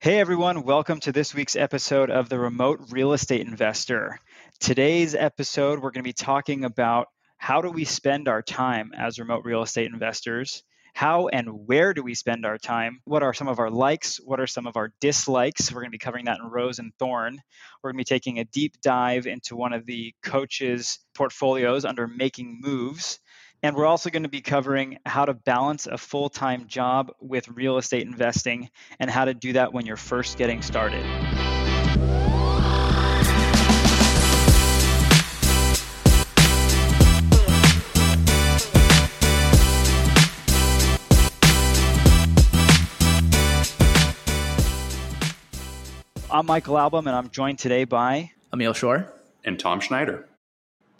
Hey everyone, welcome to this week's episode of the Remote Real Estate Investor. Today's episode, we're going to be talking about how do we spend our time as remote real estate investors? How and where do we spend our time? What are some of our likes? What are some of our dislikes? We're going to be covering that in Rose and Thorn. We're going to be taking a deep dive into one of the coaches' portfolios under Making Moves and we're also going to be covering how to balance a full time job with real estate investing and how to do that when you're first getting started. I'm Michael Albaum, and I'm joined today by Emil Shour and Tom Schneider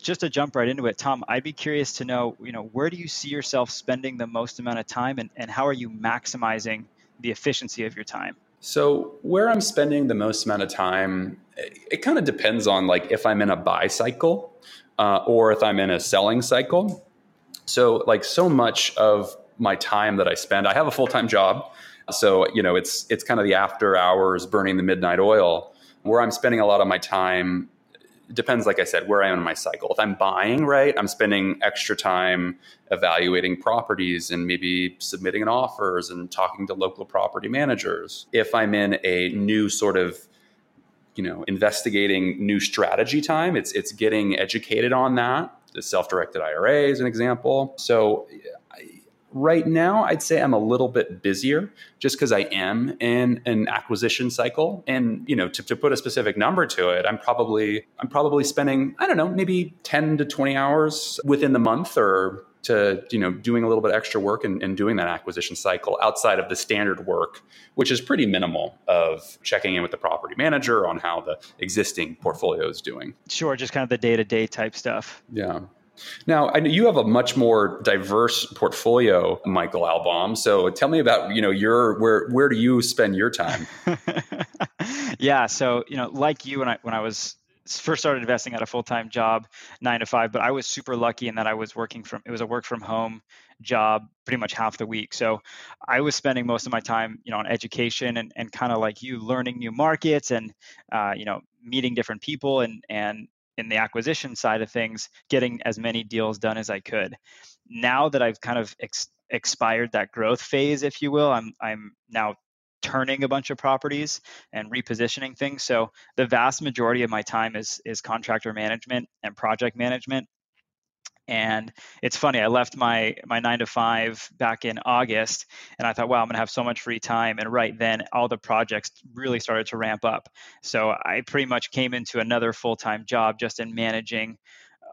just to jump right into it, Tom, I'd be curious to know, you know, where do you see yourself spending the most amount of time and, and how are you maximizing the efficiency of your time? So where I'm spending the most amount of time, it, it kind of depends on like if I'm in a buy cycle uh, or if I'm in a selling cycle. So like so much of my time that I spend, I have a full-time job. So, you know, it's it's kind of the after hours burning the midnight oil where I'm spending a lot of my time depends, like I said, where I am in my cycle. If I'm buying, right, I'm spending extra time evaluating properties and maybe submitting an offers and talking to local property managers. If I'm in a new sort of you know investigating new strategy time it's it's getting educated on that the self-directed ira is an example so right now i'd say i'm a little bit busier just because i am in an acquisition cycle. And you know to, to put a specific number to it i'm probably i'm probably spending i don't know maybe 10 to 20 hours within the month or to you know doing a little bit extra work and, and, doing that acquisition cycle outside of the standard work which is pretty minimal of checking in with the property manager on how the existing portfolio is doing. Sure just kind of the day-to-day type stuff. Yeah now, I know you have a much more diverse portfolio, Michael Albaum. So tell me about, you know, your where where do you spend your time? yeah, so, you know, like you when I when I was first started investing at a full-time job, 9 to 5, but I was super lucky in that I was working from it was a work from home job pretty much half the week. So I was spending most of my time, you know, on education and, and kind of like you learning new markets and uh, you know, meeting different people and and in the acquisition side of things, getting as many deals done as I could. Now that I've kind of ex- expired that growth phase, if you will, I'm I'm now turning a bunch of properties and repositioning things. So the vast majority of my time is is contractor management and project management and it's funny, I left my my nine to five back in August, and I thought, wow, I'm gonna have so much free time. And right then, all the projects really started to ramp up. So I pretty much came into another full time job just in managing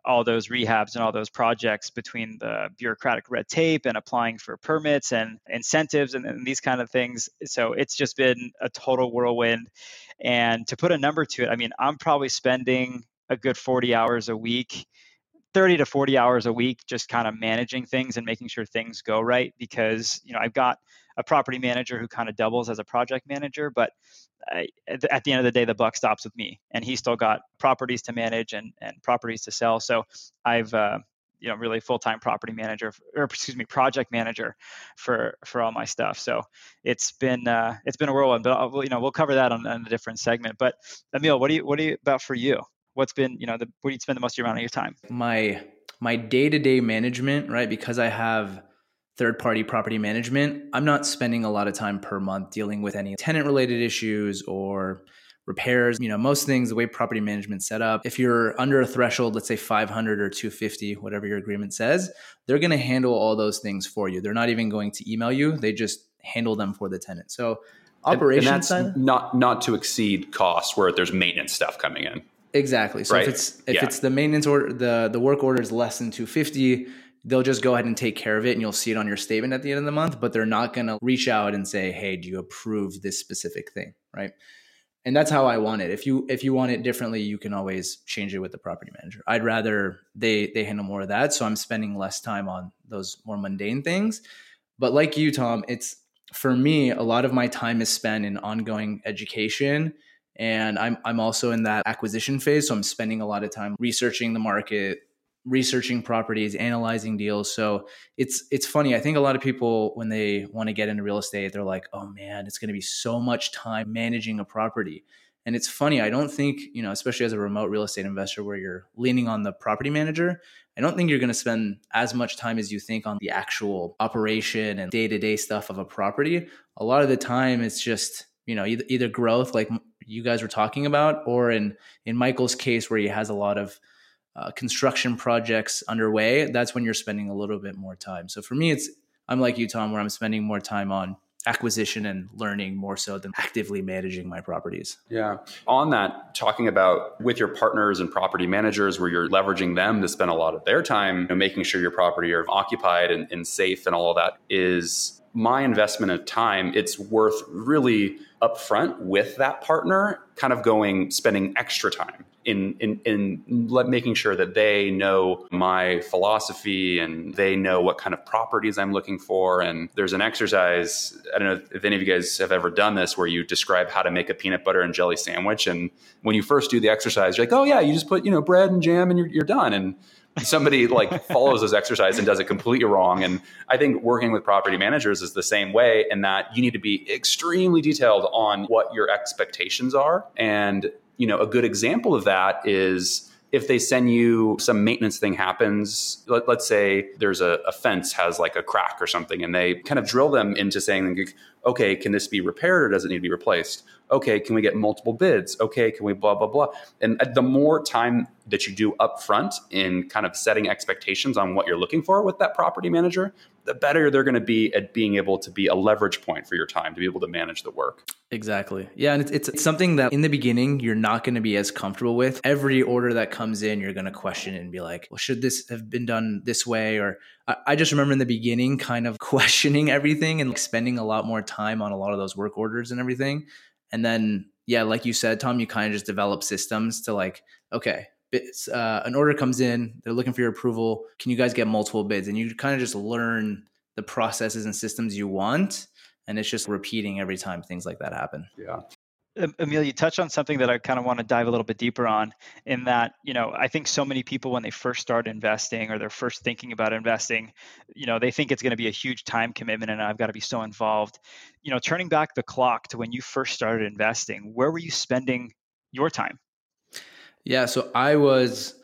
all those rehabs and all those projects between the bureaucratic red tape and applying for permits and incentives and, and, these kind of things. So it's just been a total whirlwind. And to put a number to it, I mean, I'm probably spending a good 40 hours a week 30 to 40 hours a week just kind of managing things and making sure things go right because you know i've got a property manager who kind of doubles as a project manager but I, at the end of the day the buck stops with me and he's still got properties to manage and, and properties to sell. So i've uh, you know really full-time property manager or excuse me project manager for for all my stuff. So it's been uh, it's been a whirlwind but I'll, you know we'll cover that on, on a different segment. But emil what do you what do you about for you what's been you know the where do you spend the most amount of your time? My my day-to-day management right because i have third party property management i'm not spending a lot of time per month dealing with any tenant related issues or repairs. You know most things the way property management set up if you're under a threshold let's say 500 or 250 whatever your agreement says they're going to handle all those things for you. They're not even going to email you. They just handle them for the tenant. So operations and, and that's not not to exceed costs where there's maintenance stuff coming in Exactly. So right. if it's if yeah. it's the maintenance order, the the work order is less than 250, they'll just go ahead and take care of it and you'll see it on your statement at the end of the month, but they're not going to reach out and say, "Hey, do you approve this specific thing?" right? And that's how I want it. If you if you want it differently, you can always change it with the property manager. I'd rather they they handle more of that, so I'm spending less time on those more mundane things. But like you, Tom, it's for me a lot of my time is spent in ongoing education and I'm I'm also in that acquisition phase, so I'm spending a lot of time researching the market, researching properties, analyzing deals. So it's it's funny. I think a lot of people when they want to get into real estate, they're like, "Oh man, it's going to be so much time managing a property." And it's funny. I don't think you know, especially as a remote real estate investor, where you're leaning on the property manager. I don't think you're going to spend as much time as you think on the actual operation and day to day stuff of a property. A lot of the time, it's just you know either, either growth, like you guys were talking about, or in in Michael's case, where he has a lot of uh, construction projects underway, that's when you're spending a little bit more time. So for me, it's I'm like you, Tom, where I'm spending more time on acquisition and learning more so than actively managing my properties. Yeah. On that, talking about with your partners and property managers, where you're leveraging them to spend a lot of their time you know, making sure your property are occupied and, and safe and all of that is my investment of time, it's worth really upfront with that partner, kind of going, spending extra time in in in making sure that they know my philosophy and they know what kind of properties I'm looking for. And there's an exercise. I don't know if any of you guys have ever done this, where you describe how to make a peanut butter and jelly sandwich. And when you first do the exercise, you're like, oh yeah, you just put you know bread and jam and you're, you're done. And somebody like follows this exercise and does it completely wrong. And I think working with property managers is the same way in that you need to be extremely detailed on what your expectations are and you know, a good example of that is if they send you some maintenance thing happens, let, us say there's a, a, fence has like a crack or something, and they kind of drill them into saying, okay, can this be repaired or does it need to be replaced? Okay, can we get multiple bids? Okay, can we blah, blah, blah. And uh, the more time that you do upfront in kind of setting expectations on what you're looking for with that property manager, the better they're going to be at being able to be a leverage point for your time to be able to manage the work. Exactly. Yeah. And it's, it's something that in the beginning, you're not going to be as comfortable with. Every order that comes in, you're going to question and be like, well, should this have been done this way? Or I, just remember in the beginning kind of questioning everything and like spending a lot more time on a lot of those work orders and everything. And then, yeah, like you said, Tom, you kind of just develop systems to like, okay, uh, an order comes in, they're looking for your approval. Can you guys get multiple bids? And you kind of just learn the processes and systems you want. And it's just repeating every time things like that happen. Yeah. Emil, you touched on something that I kind of want to dive a little bit deeper on. In that, you know, I think so many people when they first start investing or they're first thinking about investing, you know, they think it's going to be a huge time commitment and I've got to be so involved. You know, turning back the clock to when you first started investing, where were you spending your time? Yeah, so I was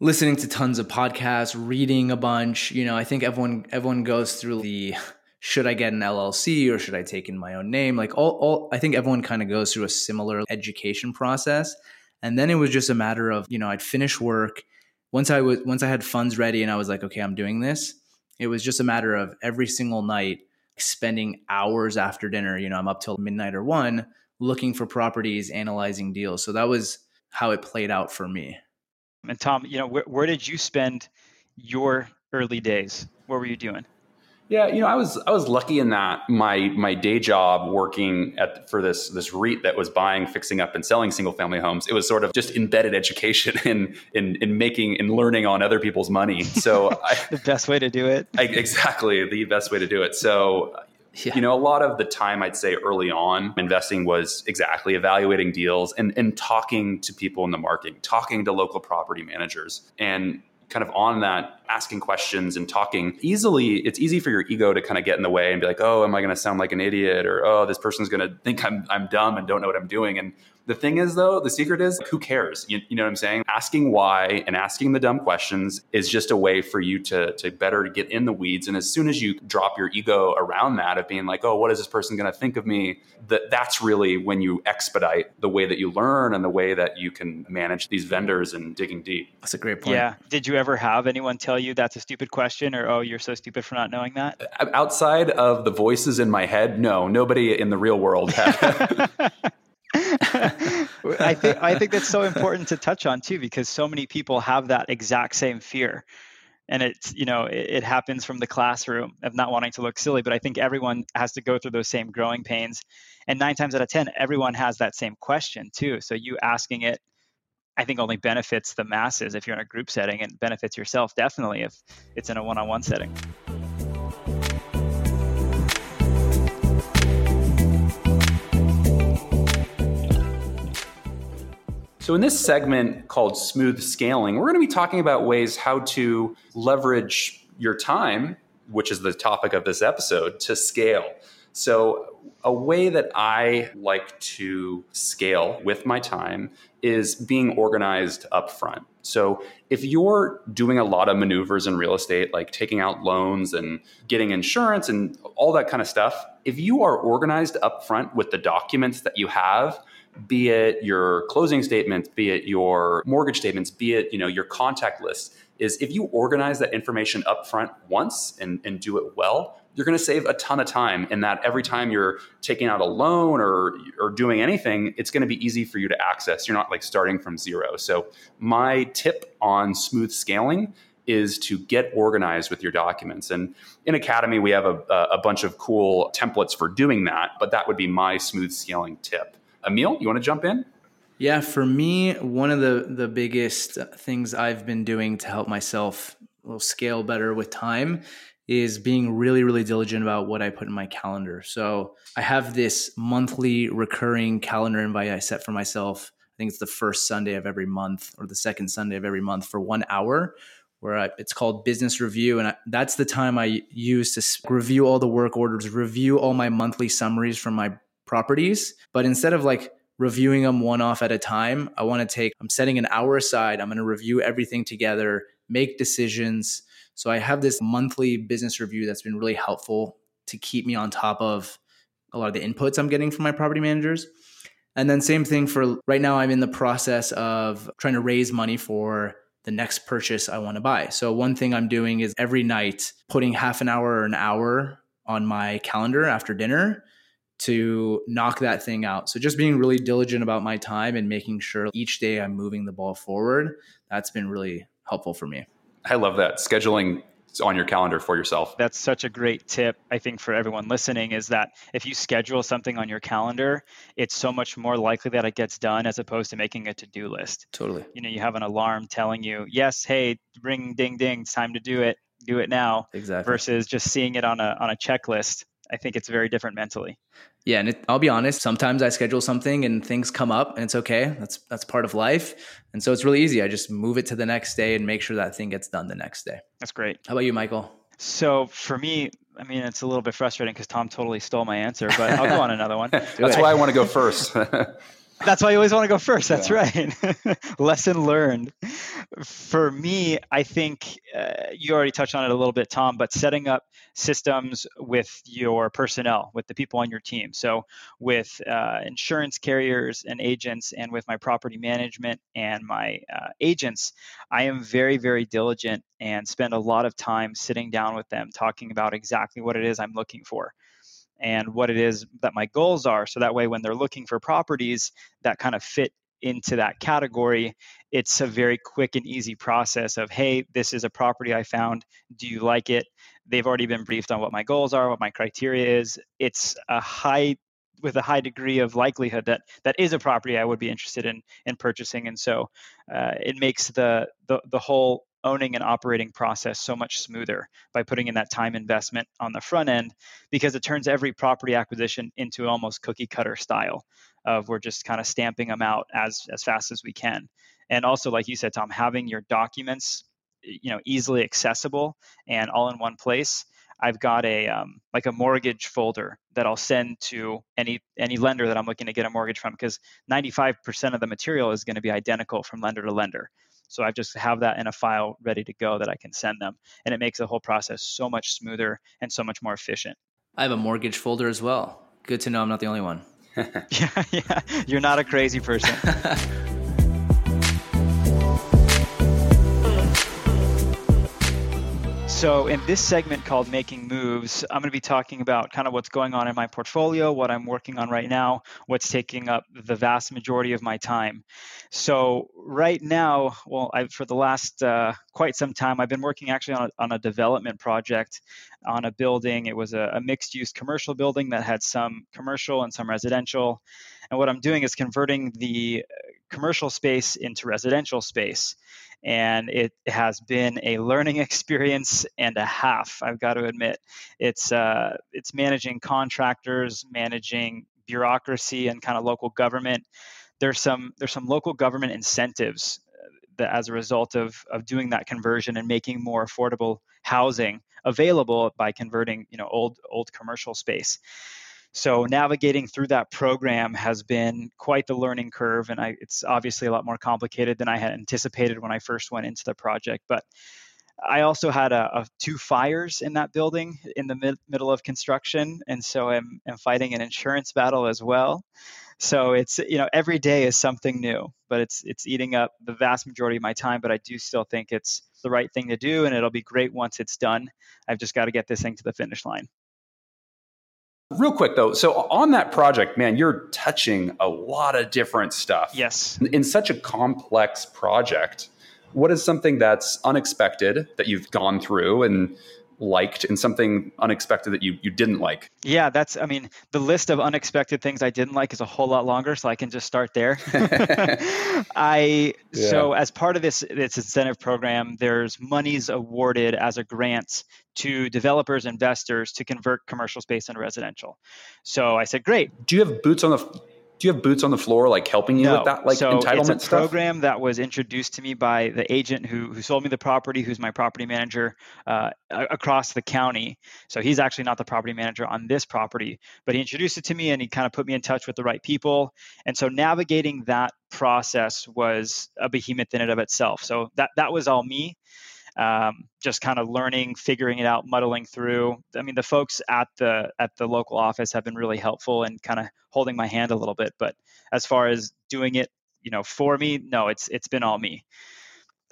listening to tons of podcasts, reading a bunch. You know, I think everyone everyone goes through the should I get an LLC or should I take in my own name? Like all, all I think everyone kind of goes through a similar education process. And then it was just a matter of, you know, I'd finish work. Once I was once I had funds ready and I was like, okay, I'm doing this, it was just a matter of every single night spending hours after dinner, you know, I'm up till midnight or one looking for properties, analyzing deals. So that was how it played out for me. And Tom, you know, where, where did you spend your early days? What were you doing? Yeah, you know, I was I was lucky in that my my day job working at for this this REIT that was buying, fixing up, and selling single family homes. It was sort of just embedded education in in in making and learning on other people's money. So I, the best way to do it. I, exactly the best way to do it. So yeah. You know, a lot of the time I'd say early on investing was exactly evaluating deals and, and talking to people in the market, talking to local property managers. And kind of on that asking questions and talking easily. It's easy for your ego to kind of get in the way and be like oh am i going to sound like an idiot? or oh this person's going to think i'm i'm dumb and don't know what i'm doing. And the thing is, though, the secret is who cares? You, you, know what I'm saying? Asking why and asking the dumb questions is just a way for you to, to better get in the weeds. And as soon as you drop your ego around that of being like, oh, what is this person going to think of me? That that's really when you expedite the way that you learn and the way that you can manage these vendors and digging deep. That's a great point. Yeah. Did you ever have anyone tell you that's a stupid question or oh, you're so stupid for not knowing that? Outside of the voices in my head, no, nobody in the real world had. I think I think that's so important to touch on too, because so many people have that exact same fear, and it's you know it, it, happens from the classroom of not wanting to look silly. But I think everyone has to go through those same growing pains, and nine times out of ten, everyone has that same question too. So you asking it, I think only benefits the masses if you're in a group setting, and benefits yourself definitely if it's in a one-on-one setting. So in this segment called Smooth Scaling, we're going to be talking about ways how to leverage your time, which is the topic of this episode, to scale. So, a way that I like to scale with my time is being organized upfront. So, if you're doing a lot of maneuvers in real estate, like taking out loans and getting insurance and all that kind of stuff, if you are organized upfront with the documents that you have, be it your closing statements, be it your mortgage statements, be it you know your contact list, is if you organize that information upfront once and, and do it well, you're going to save a ton of time in that every time you're taking out a loan or or doing anything it's going to be easy for you to access. You're not like starting from zero. So my tip on smooth scaling is to get organized with your documents. And in academy we have a, a bunch of cool templates for doing that but that would be my smooth scaling tip emil you want to jump in yeah for me one of the the biggest things i've been doing to help myself scale better with time is being really, really diligent about what I put in my calendar. So I have this monthly recurring calendar invite I set for myself. I think it's the first Sunday of every month or the second Sunday of every month for one hour where I, it's called business review. And I, that's the time I use to review all the work orders, review all my monthly summaries from my properties. But instead of like reviewing them one off at a time, I want to take, I'm setting an hour aside. I'm going to review everything together, make decisions so I have this monthly business review that's been really helpful to keep me on top of a lot of the inputs I'm getting from my property managers. And then same thing for right now I'm in the process of trying to raise money for the next purchase I want to buy. So one thing I'm doing is every night putting half an hour or an hour on my calendar after dinner to knock that thing out. So just being really diligent about my time and making sure each day I'm moving the ball forward, that's been really helpful for me. I love that. Scheduling on your calendar for yourself. That's such a great tip, I think, for everyone listening is that if you schedule something on your calendar, it's so much more likely that it gets done as opposed to making a to do list. Totally. You know, you have an alarm telling you, yes, hey, ring, ding, ding, it's time to do it, do it now. Exactly. Versus just seeing it on a, on a checklist I think it's very different mentally. Yeah, and it, I'll be honest. Sometimes I schedule something and things come up, and it's okay. That's that's part of life, and so it's really easy. I just move it to the next day and make sure that thing gets done the next day. That's great. How about you, Michael? So for me, I mean, it's a little bit frustrating because Tom totally stole my answer, but I'll go on another one. That's why I want to go first. That's why you always want to go first. That's yeah. right. Lesson learned. For me, I think uh, you already touched on it a little bit, Tom, but setting up systems with your personnel, with the people on your team. So, with uh, insurance carriers and agents, and with my property management and my uh, agents, I am very, very diligent and spend a lot of time sitting down with them, talking about exactly what it is I'm looking for and what it is that my goals are. So that way, when they're looking for properties that kind of fit into that category, it's a very quick and easy process of, hey, this is a property I found. Do you like it? They've already been briefed on what my goals are, what my criteria is. It's a high with a high degree of likelihood that that is a property I would be interested in in purchasing, and so uh, it makes the, the the whole owning and operating process so much smoother by putting in that time investment on the front end because it turns every property acquisition into almost cookie cutter style of we're just kind of stamping them out as as fast as we can and also like you said tom having your documents you know easily accessible and all in one place I've got a um, like a mortgage folder that I'll send to any any lender that I'm looking to get a mortgage from because 95% of the material is going to be identical from lender to lender. So I just have that in a file ready to go that I can send them. And it makes the whole process so much smoother and so much more efficient. I have a mortgage folder as well. Good to know I'm not the only one. yeah, yeah. You're not a crazy person. So, in this segment called Making Moves, I'm going to be talking about kind of what's going on in my portfolio, what I'm working on right now, what's taking up the vast majority of my time. So, right now, well, I've, for the last uh, quite some time, I've been working actually on a, on a development project on a building. It was a, a mixed use commercial building that had some commercial and some residential. And what I'm doing is converting the commercial space into residential space and it has been a learning experience and a half. I've got to admit, it's uh, it's managing contractors, managing bureaucracy, and kind of local government. there's some there's some local government incentives uh, that as a result of of doing that conversion and making more affordable housing available by converting you know old old commercial space so navigating through that program has been quite the learning curve, and I, it's obviously a lot more complicated than I had anticipated when I first went into the project. But I also had a, a two fires in that building in the mid, middle of construction, and so I'm, I'm fighting an insurance battle as well. So it's you know every day is something new, but it's it's eating up the vast majority of my time. But I do still think it's the right thing to do, and it'll be great once it's done. I've just got to get this thing to the finish line. Real quick though, so on that project, man, you're touching a lot of different stuff. Yes. In such a complex project, what is something that's unexpected that you've gone through and liked and something unexpected that you, you didn't like? Yeah, that's, I mean, the list of unexpected things I didn't like is a whole lot longer, so I can just start there. I, yeah. so as part of this, this incentive program, there's monies awarded as a grant to developers, investors to convert commercial space into residential. So I said, great. Do you have boots on the do you have boots on the floor like helping you no. with that like so entitlement it's a program that was introduced to me by the agent who, who sold me the property who's my property manager uh, across the county. So he's actually not the property manager on this property but he introduced it to me and he kind of put me in touch with the right people. And so navigating that process was a behemoth in and of itself. So that that was all me um, just kind of learning, figuring it out, muddling through. I mean, the folks at the at the local office have been really helpful and kind of holding my hand a little bit. But as far as doing it, you know, for me, no, it's it's been all me.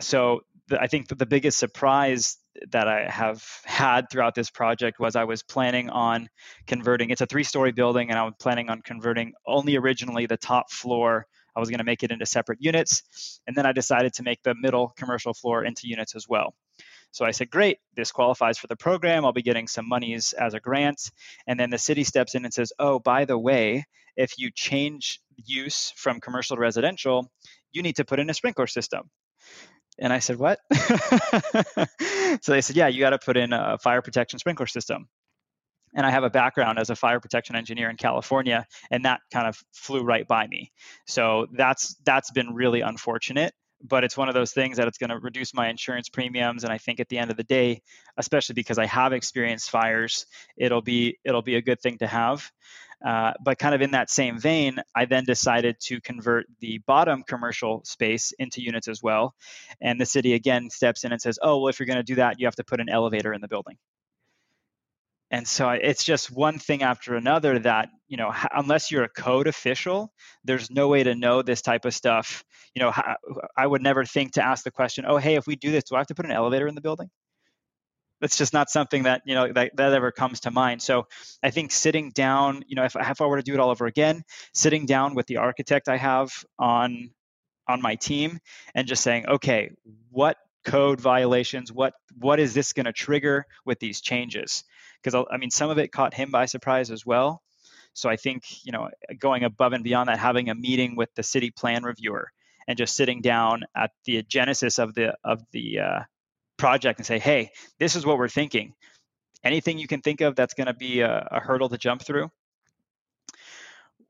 So the, I think the biggest surprise that I have had throughout this project was I was planning on converting. It's a three-story building, and I was planning on converting only originally the top floor I was going to make it into separate units. And then I decided to make the middle commercial floor into units as well. So I said, great, this qualifies for the program. I'll be getting some monies as a grant. And then the city steps in and says, oh, by the way, if you change use from commercial to residential, you need to put in a sprinkler system. And I said, what? so they said, yeah, you got to put in a fire protection sprinkler system and I have a background as a fire protection engineer in California, and that kind of flew right by me. So that's that's been really unfortunate. But it's one of those things that it's going to reduce my insurance premiums, and I think at the end of the day, especially because I have experienced fires, it'll be it'll be a good thing to have. Uh, but kind of in that same vein, I then decided to convert the bottom commercial space into units as well. And the city again steps in and says, "Oh, well, if you're going to do that, you have to put an elevator in the building." And so it's just one thing after another that you know unless you're a code official there's no way to know this type of stuff. You know i would never think to ask the question oh hey if we do this do i have to put an elevator in the building? That's just not something that you know that, that ever comes to mind. So i think sitting down you know if, if i were to do it all over again sitting down with the architect i have on on my team and just saying okay what code violations what what is this going to trigger with these changes because I mean some of it caught him by surprise as well. So I think you know going above and beyond that, having a meeting with the city plan reviewer and just sitting down at the genesis of the of the uh, project and say, hey, this is what we're thinking. Anything you can think of that's going to be a, a hurdle to jump through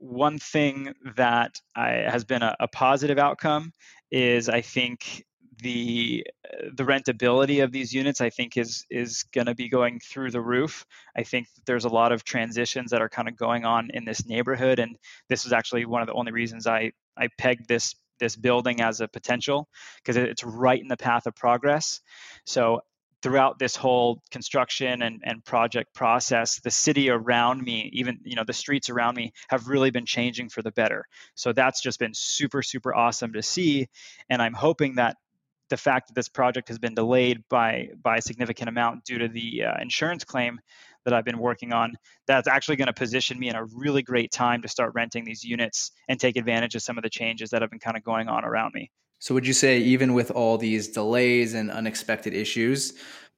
one thing that I, has been a, a, positive outcome is I think the the rentability of these units I think is is going to be going through the roof. I think there's a lot of transitions that are kind of going on in this neighborhood and this is actually one of the only reasons I I pegged this this building as a potential because it's right in the path of progress. So throughout this whole construction and, and project process the city around me even you know the streets around me have really been changing for the better so that's just been super super awesome to see and i'm hoping that the fact that this project has been delayed by by a significant amount due to the uh, insurance claim that I've been working on, that's actually going to position me in a really great time to start renting these units and take advantage of some of the changes that have been kind of going on around me. So, would you say, even with all these delays and unexpected issues,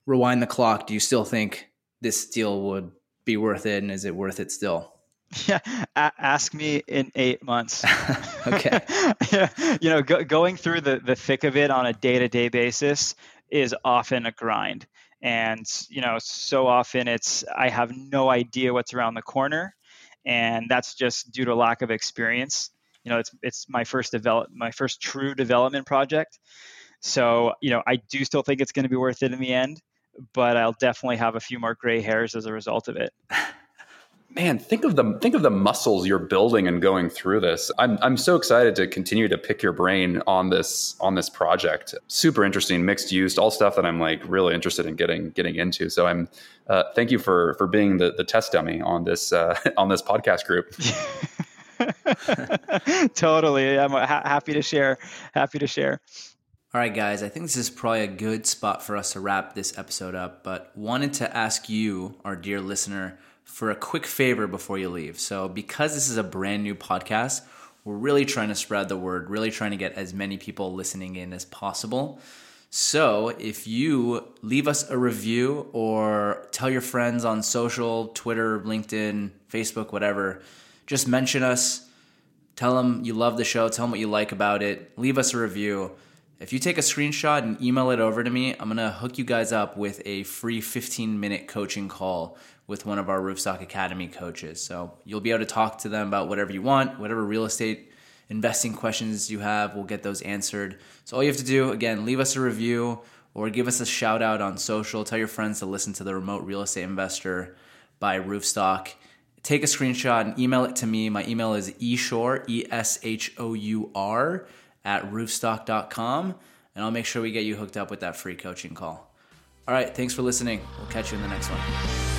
rewind the clock, do you still think this deal would be worth it? And is it worth it still? Yeah, a- ask me in eight months. okay. yeah, you know, go- going through the the thick of it on a day to day basis is often a grind, and you know, so often it's I have no idea what's around the corner, and that's just due to lack of experience. you know, it's it's my first develop my first true development project. So, you know, I do still think it's going to be worth it in the end, but I'll definitely have a few more gray hairs as a result of it. Man, think of the think of the muscles you're building and going through this. I'm I'm so excited to continue to pick your brain on this on this project. Super interesting, mixed use, all stuff that I'm like really interested in getting getting into. So I'm uh, thank you for for being the the test dummy on this uh, on this podcast group. totally, I'm ha- happy to share. Happy to share. All right, guys, I think this is probably a good spot for us to wrap this episode up, but wanted to ask you, our dear listener, for a quick favor before you leave. So, because this is a brand new podcast, we're really trying to spread the word, really trying to get as many people listening in as possible. So, if you leave us a review or tell your friends on social, Twitter, LinkedIn, Facebook, whatever, just mention us. Tell them you love the show, tell them what you like about it, leave us a review. If you take a screenshot and email it over to me, I'm gonna hook you guys up with a free 15 minute coaching call with one of our Roofstock Academy coaches. So you'll be able to talk to them about whatever you want, whatever real estate investing questions you have, we'll get those answered. So all you have to do, again, leave us a review or give us a shout out on social. Tell your friends to listen to the Remote Real Estate Investor by Roofstock. Take a screenshot and email it to me. My email is eshour, E S H O U R, at roofstock.com. And I'll make sure we get you hooked up with that free coaching call. All right, thanks for listening. We'll catch you in the next one.